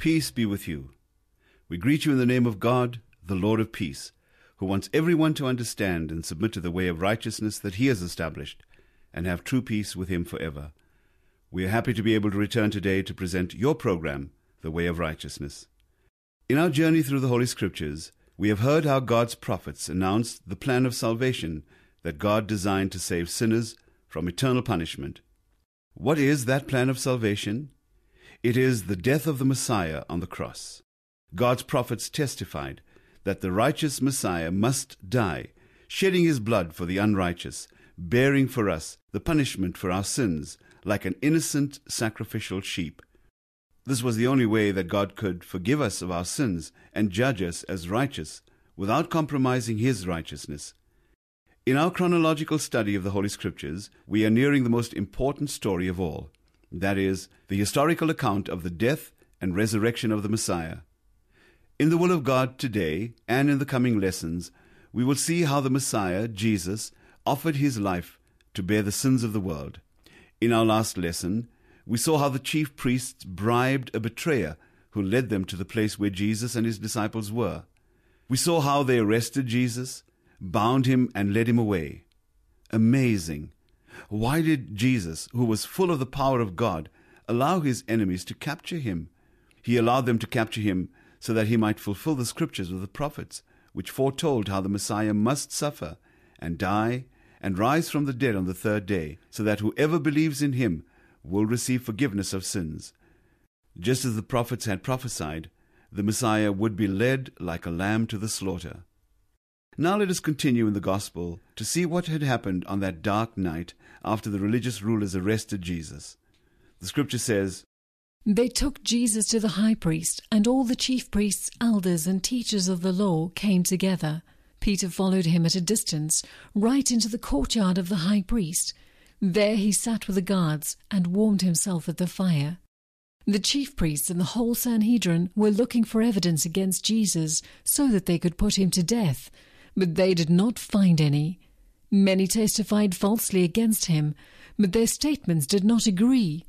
Peace be with you. We greet you in the name of God, the Lord of peace, who wants everyone to understand and submit to the way of righteousness that he has established, and have true peace with him forever. We are happy to be able to return today to present your program, The Way of Righteousness. In our journey through the Holy Scriptures, we have heard how God's prophets announced the plan of salvation that God designed to save sinners from eternal punishment. What is that plan of salvation? It is the death of the Messiah on the cross. God's prophets testified that the righteous Messiah must die, shedding his blood for the unrighteous, bearing for us the punishment for our sins, like an innocent sacrificial sheep. This was the only way that God could forgive us of our sins and judge us as righteous without compromising his righteousness. In our chronological study of the Holy Scriptures, we are nearing the most important story of all that is, the historical account of the death and resurrection of the Messiah. In the will of God today and in the coming lessons, we will see how the Messiah, Jesus, offered his life to bear the sins of the world. In our last lesson, we saw how the chief priests bribed a betrayer who led them to the place where Jesus and his disciples were. We saw how they arrested Jesus, bound him, and led him away. Amazing why did Jesus, who was full of the power of God, allow his enemies to capture him? He allowed them to capture him so that he might fulfill the scriptures of the prophets, which foretold how the Messiah must suffer and die and rise from the dead on the third day, so that whoever believes in him will receive forgiveness of sins. Just as the prophets had prophesied, the Messiah would be led like a lamb to the slaughter. Now let us continue in the Gospel to see what had happened on that dark night after the religious rulers arrested Jesus. The scripture says, They took Jesus to the high priest, and all the chief priests, elders, and teachers of the law came together. Peter followed him at a distance, right into the courtyard of the high priest. There he sat with the guards and warmed himself at the fire. The chief priests and the whole Sanhedrin were looking for evidence against Jesus so that they could put him to death but they did not find any. Many testified falsely against him, but their statements did not agree.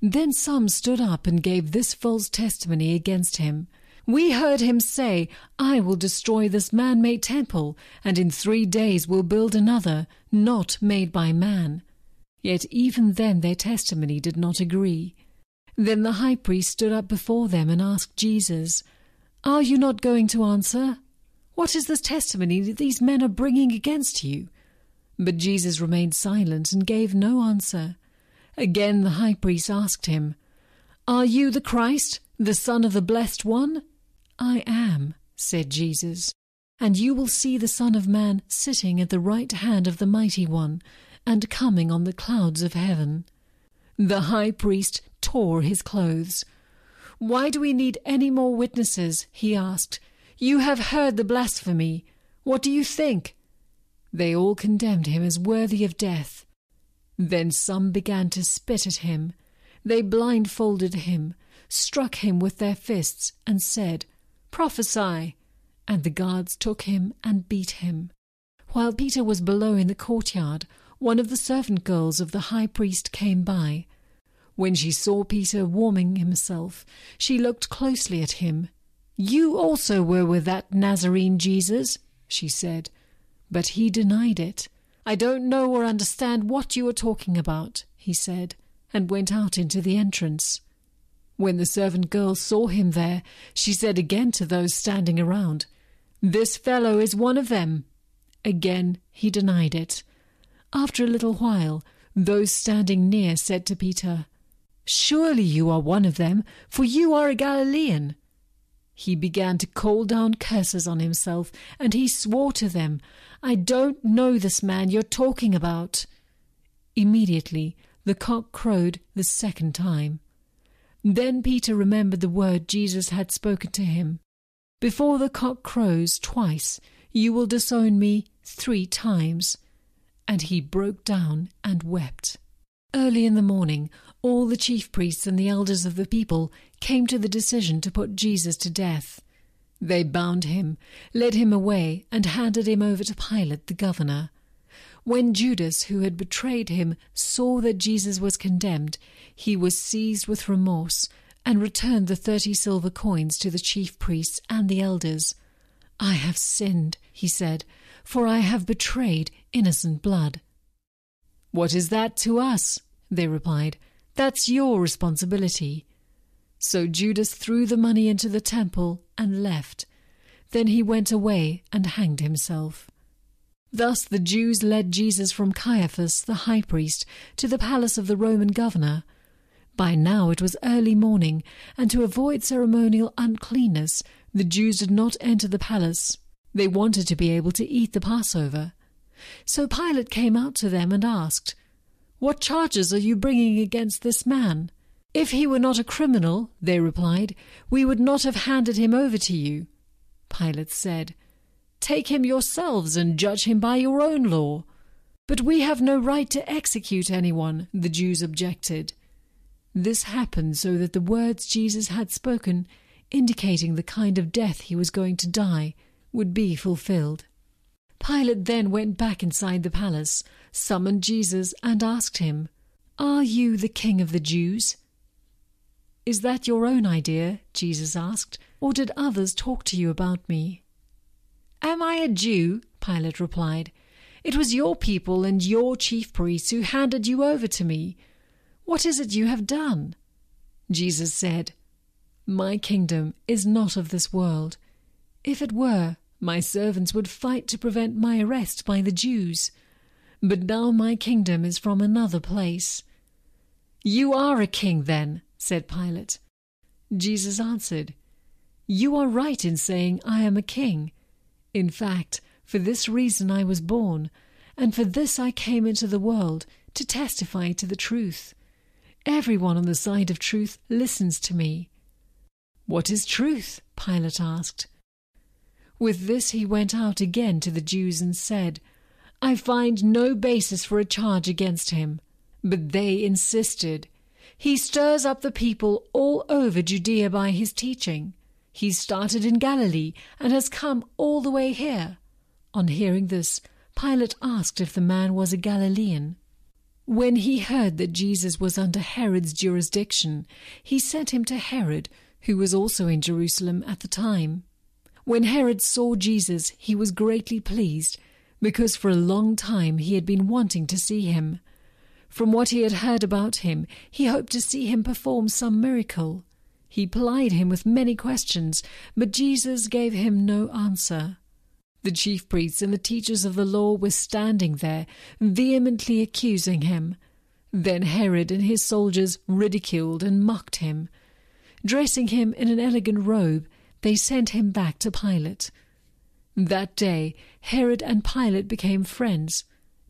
Then some stood up and gave this false testimony against him. We heard him say, I will destroy this man made temple, and in three days will build another, not made by man. Yet even then their testimony did not agree. Then the high priest stood up before them and asked Jesus, Are you not going to answer? What is this testimony that these men are bringing against you? But Jesus remained silent and gave no answer. Again the high priest asked him, Are you the Christ, the Son of the Blessed One? I am, said Jesus. And you will see the Son of Man sitting at the right hand of the Mighty One, and coming on the clouds of heaven. The high priest tore his clothes. Why do we need any more witnesses? he asked. You have heard the blasphemy. What do you think? They all condemned him as worthy of death. Then some began to spit at him. They blindfolded him, struck him with their fists, and said, Prophesy! And the guards took him and beat him. While Peter was below in the courtyard, one of the servant girls of the high priest came by. When she saw Peter warming himself, she looked closely at him you also were with that Nazarene Jesus, she said. But he denied it. I don't know or understand what you are talking about, he said, and went out into the entrance. When the servant girl saw him there, she said again to those standing around, This fellow is one of them. Again he denied it. After a little while, those standing near said to Peter, Surely you are one of them, for you are a Galilean. He began to call down curses on himself, and he swore to them, I don't know this man you're talking about. Immediately the cock crowed the second time. Then Peter remembered the word Jesus had spoken to him Before the cock crows twice, you will disown me three times. And he broke down and wept. Early in the morning, all the chief priests and the elders of the people came to the decision to put Jesus to death. They bound him, led him away, and handed him over to Pilate the governor. When Judas, who had betrayed him, saw that Jesus was condemned, he was seized with remorse and returned the thirty silver coins to the chief priests and the elders. I have sinned, he said, for I have betrayed innocent blood. What is that to us? They replied. That's your responsibility. So Judas threw the money into the temple and left. Then he went away and hanged himself. Thus the Jews led Jesus from Caiaphas, the high priest, to the palace of the Roman governor. By now it was early morning, and to avoid ceremonial uncleanness, the Jews did not enter the palace. They wanted to be able to eat the Passover. So Pilate came out to them and asked, What charges are you bringing against this man? If he were not a criminal, they replied, we would not have handed him over to you. Pilate said, Take him yourselves and judge him by your own law. But we have no right to execute anyone, the Jews objected. This happened so that the words Jesus had spoken, indicating the kind of death he was going to die, would be fulfilled. Pilate then went back inside the palace, summoned Jesus, and asked him, Are you the king of the Jews? Is that your own idea? Jesus asked, or did others talk to you about me? Am I a Jew? Pilate replied. It was your people and your chief priests who handed you over to me. What is it you have done? Jesus said, My kingdom is not of this world. If it were, my servants would fight to prevent my arrest by the Jews. But now my kingdom is from another place. You are a king, then, said Pilate. Jesus answered, You are right in saying I am a king. In fact, for this reason I was born, and for this I came into the world, to testify to the truth. Everyone on the side of truth listens to me. What is truth? Pilate asked. With this he went out again to the Jews and said, I find no basis for a charge against him. But they insisted. He stirs up the people all over Judea by his teaching. He started in Galilee and has come all the way here. On hearing this, Pilate asked if the man was a Galilean. When he heard that Jesus was under Herod's jurisdiction, he sent him to Herod, who was also in Jerusalem at the time. When Herod saw Jesus, he was greatly pleased, because for a long time he had been wanting to see him. From what he had heard about him, he hoped to see him perform some miracle. He plied him with many questions, but Jesus gave him no answer. The chief priests and the teachers of the law were standing there, vehemently accusing him. Then Herod and his soldiers ridiculed and mocked him. Dressing him in an elegant robe, they sent him back to Pilate. That day Herod and Pilate became friends.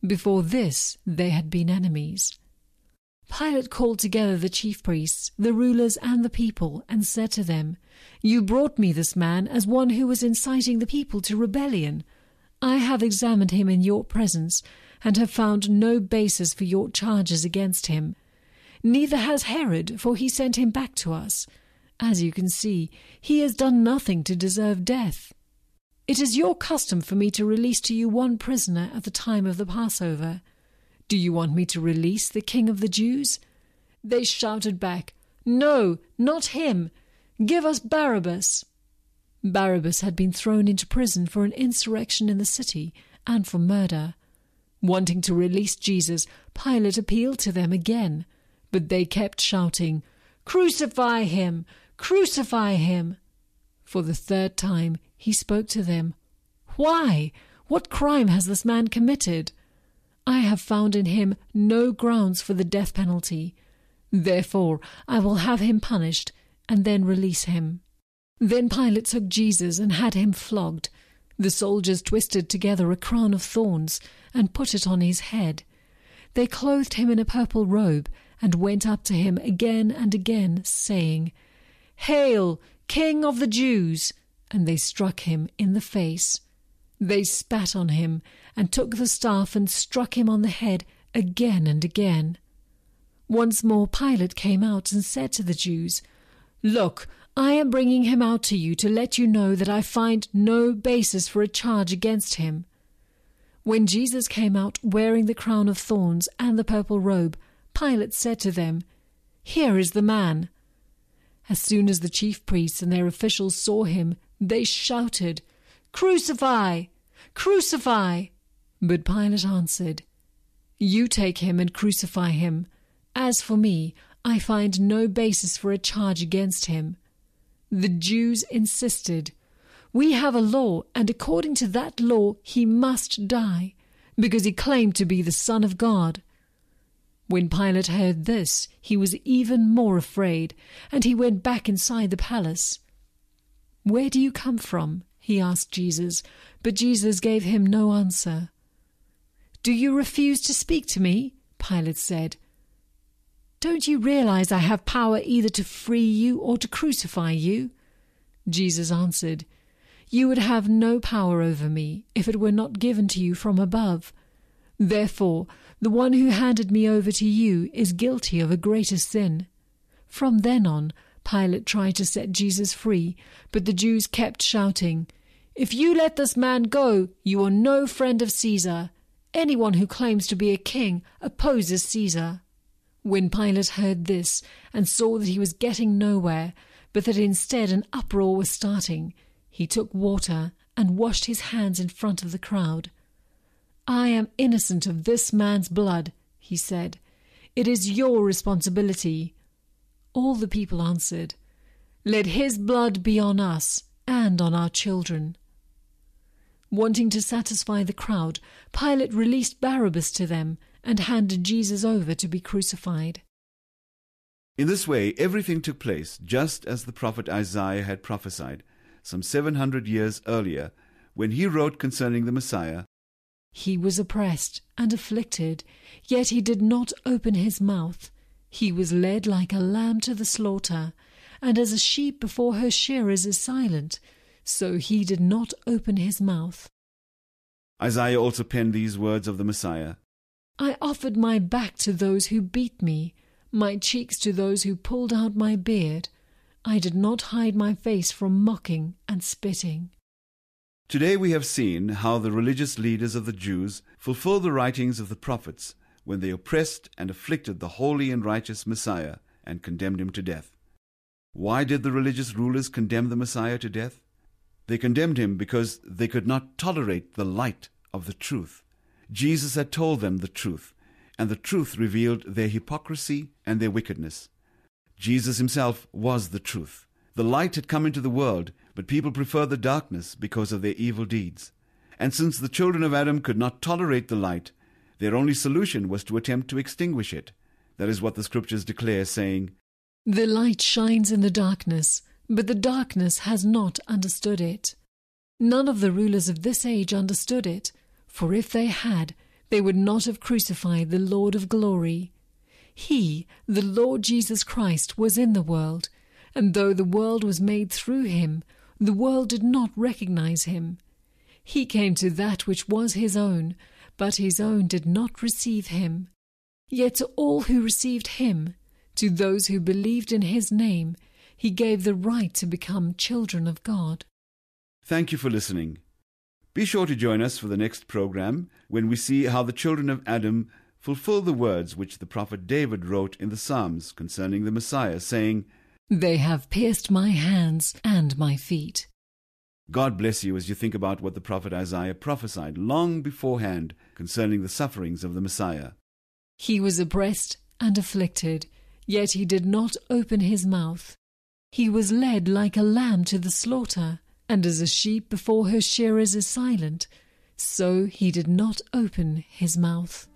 Before this they had been enemies. Pilate called together the chief priests, the rulers, and the people, and said to them, You brought me this man as one who was inciting the people to rebellion. I have examined him in your presence, and have found no basis for your charges against him. Neither has Herod, for he sent him back to us. As you can see, he has done nothing to deserve death. It is your custom for me to release to you one prisoner at the time of the Passover. Do you want me to release the king of the Jews? They shouted back, No, not him! Give us Barabbas! Barabbas had been thrown into prison for an insurrection in the city and for murder. Wanting to release Jesus, Pilate appealed to them again, but they kept shouting, Crucify him! Crucify him! For the third time he spoke to them. Why? What crime has this man committed? I have found in him no grounds for the death penalty. Therefore I will have him punished, and then release him. Then Pilate took Jesus and had him flogged. The soldiers twisted together a crown of thorns and put it on his head. They clothed him in a purple robe and went up to him again and again, saying, Hail, King of the Jews! And they struck him in the face. They spat on him and took the staff and struck him on the head again and again. Once more Pilate came out and said to the Jews, Look, I am bringing him out to you to let you know that I find no basis for a charge against him. When Jesus came out wearing the crown of thorns and the purple robe, Pilate said to them, Here is the man. As soon as the chief priests and their officials saw him, they shouted, Crucify! Crucify! But Pilate answered, You take him and crucify him. As for me, I find no basis for a charge against him. The Jews insisted, We have a law, and according to that law he must die, because he claimed to be the Son of God. When Pilate heard this, he was even more afraid, and he went back inside the palace. Where do you come from? he asked Jesus, but Jesus gave him no answer. Do you refuse to speak to me? Pilate said. Don't you realize I have power either to free you or to crucify you? Jesus answered, You would have no power over me if it were not given to you from above. Therefore, the one who handed me over to you is guilty of a greater sin. From then on, Pilate tried to set Jesus free, but the Jews kept shouting, If you let this man go, you are no friend of Caesar. Anyone who claims to be a king opposes Caesar. When Pilate heard this and saw that he was getting nowhere, but that instead an uproar was starting, he took water and washed his hands in front of the crowd. I am innocent of this man's blood, he said. It is your responsibility. All the people answered, Let his blood be on us and on our children. Wanting to satisfy the crowd, Pilate released Barabbas to them and handed Jesus over to be crucified. In this way, everything took place just as the prophet Isaiah had prophesied some 700 years earlier when he wrote concerning the Messiah He was oppressed and afflicted, yet he did not open his mouth. He was led like a lamb to the slaughter, and as a sheep before her shearers is silent, so he did not open his mouth. Isaiah also penned these words of the Messiah I offered my back to those who beat me, my cheeks to those who pulled out my beard. I did not hide my face from mocking and spitting. Today we have seen how the religious leaders of the Jews fulfill the writings of the prophets when they oppressed and afflicted the holy and righteous Messiah and condemned him to death. Why did the religious rulers condemn the Messiah to death? They condemned him because they could not tolerate the light of the truth. Jesus had told them the truth, and the truth revealed their hypocrisy and their wickedness. Jesus himself was the truth. The light had come into the world, but people prefer the darkness because of their evil deeds. And since the children of Adam could not tolerate the light, their only solution was to attempt to extinguish it. That is what the scriptures declare, saying, The light shines in the darkness, but the darkness has not understood it. None of the rulers of this age understood it, for if they had, they would not have crucified the Lord of glory. He, the Lord Jesus Christ, was in the world, and though the world was made through him, the world did not recognize him. He came to that which was his own, but his own did not receive him. Yet to all who received him, to those who believed in his name, he gave the right to become children of God. Thank you for listening. Be sure to join us for the next program when we see how the children of Adam fulfill the words which the prophet David wrote in the Psalms concerning the Messiah, saying, They have pierced my hands and my feet. God bless you as you think about what the prophet Isaiah prophesied long beforehand concerning the sufferings of the Messiah. He was oppressed and afflicted, yet he did not open his mouth. He was led like a lamb to the slaughter, and as a sheep before her shearers is silent, so he did not open his mouth.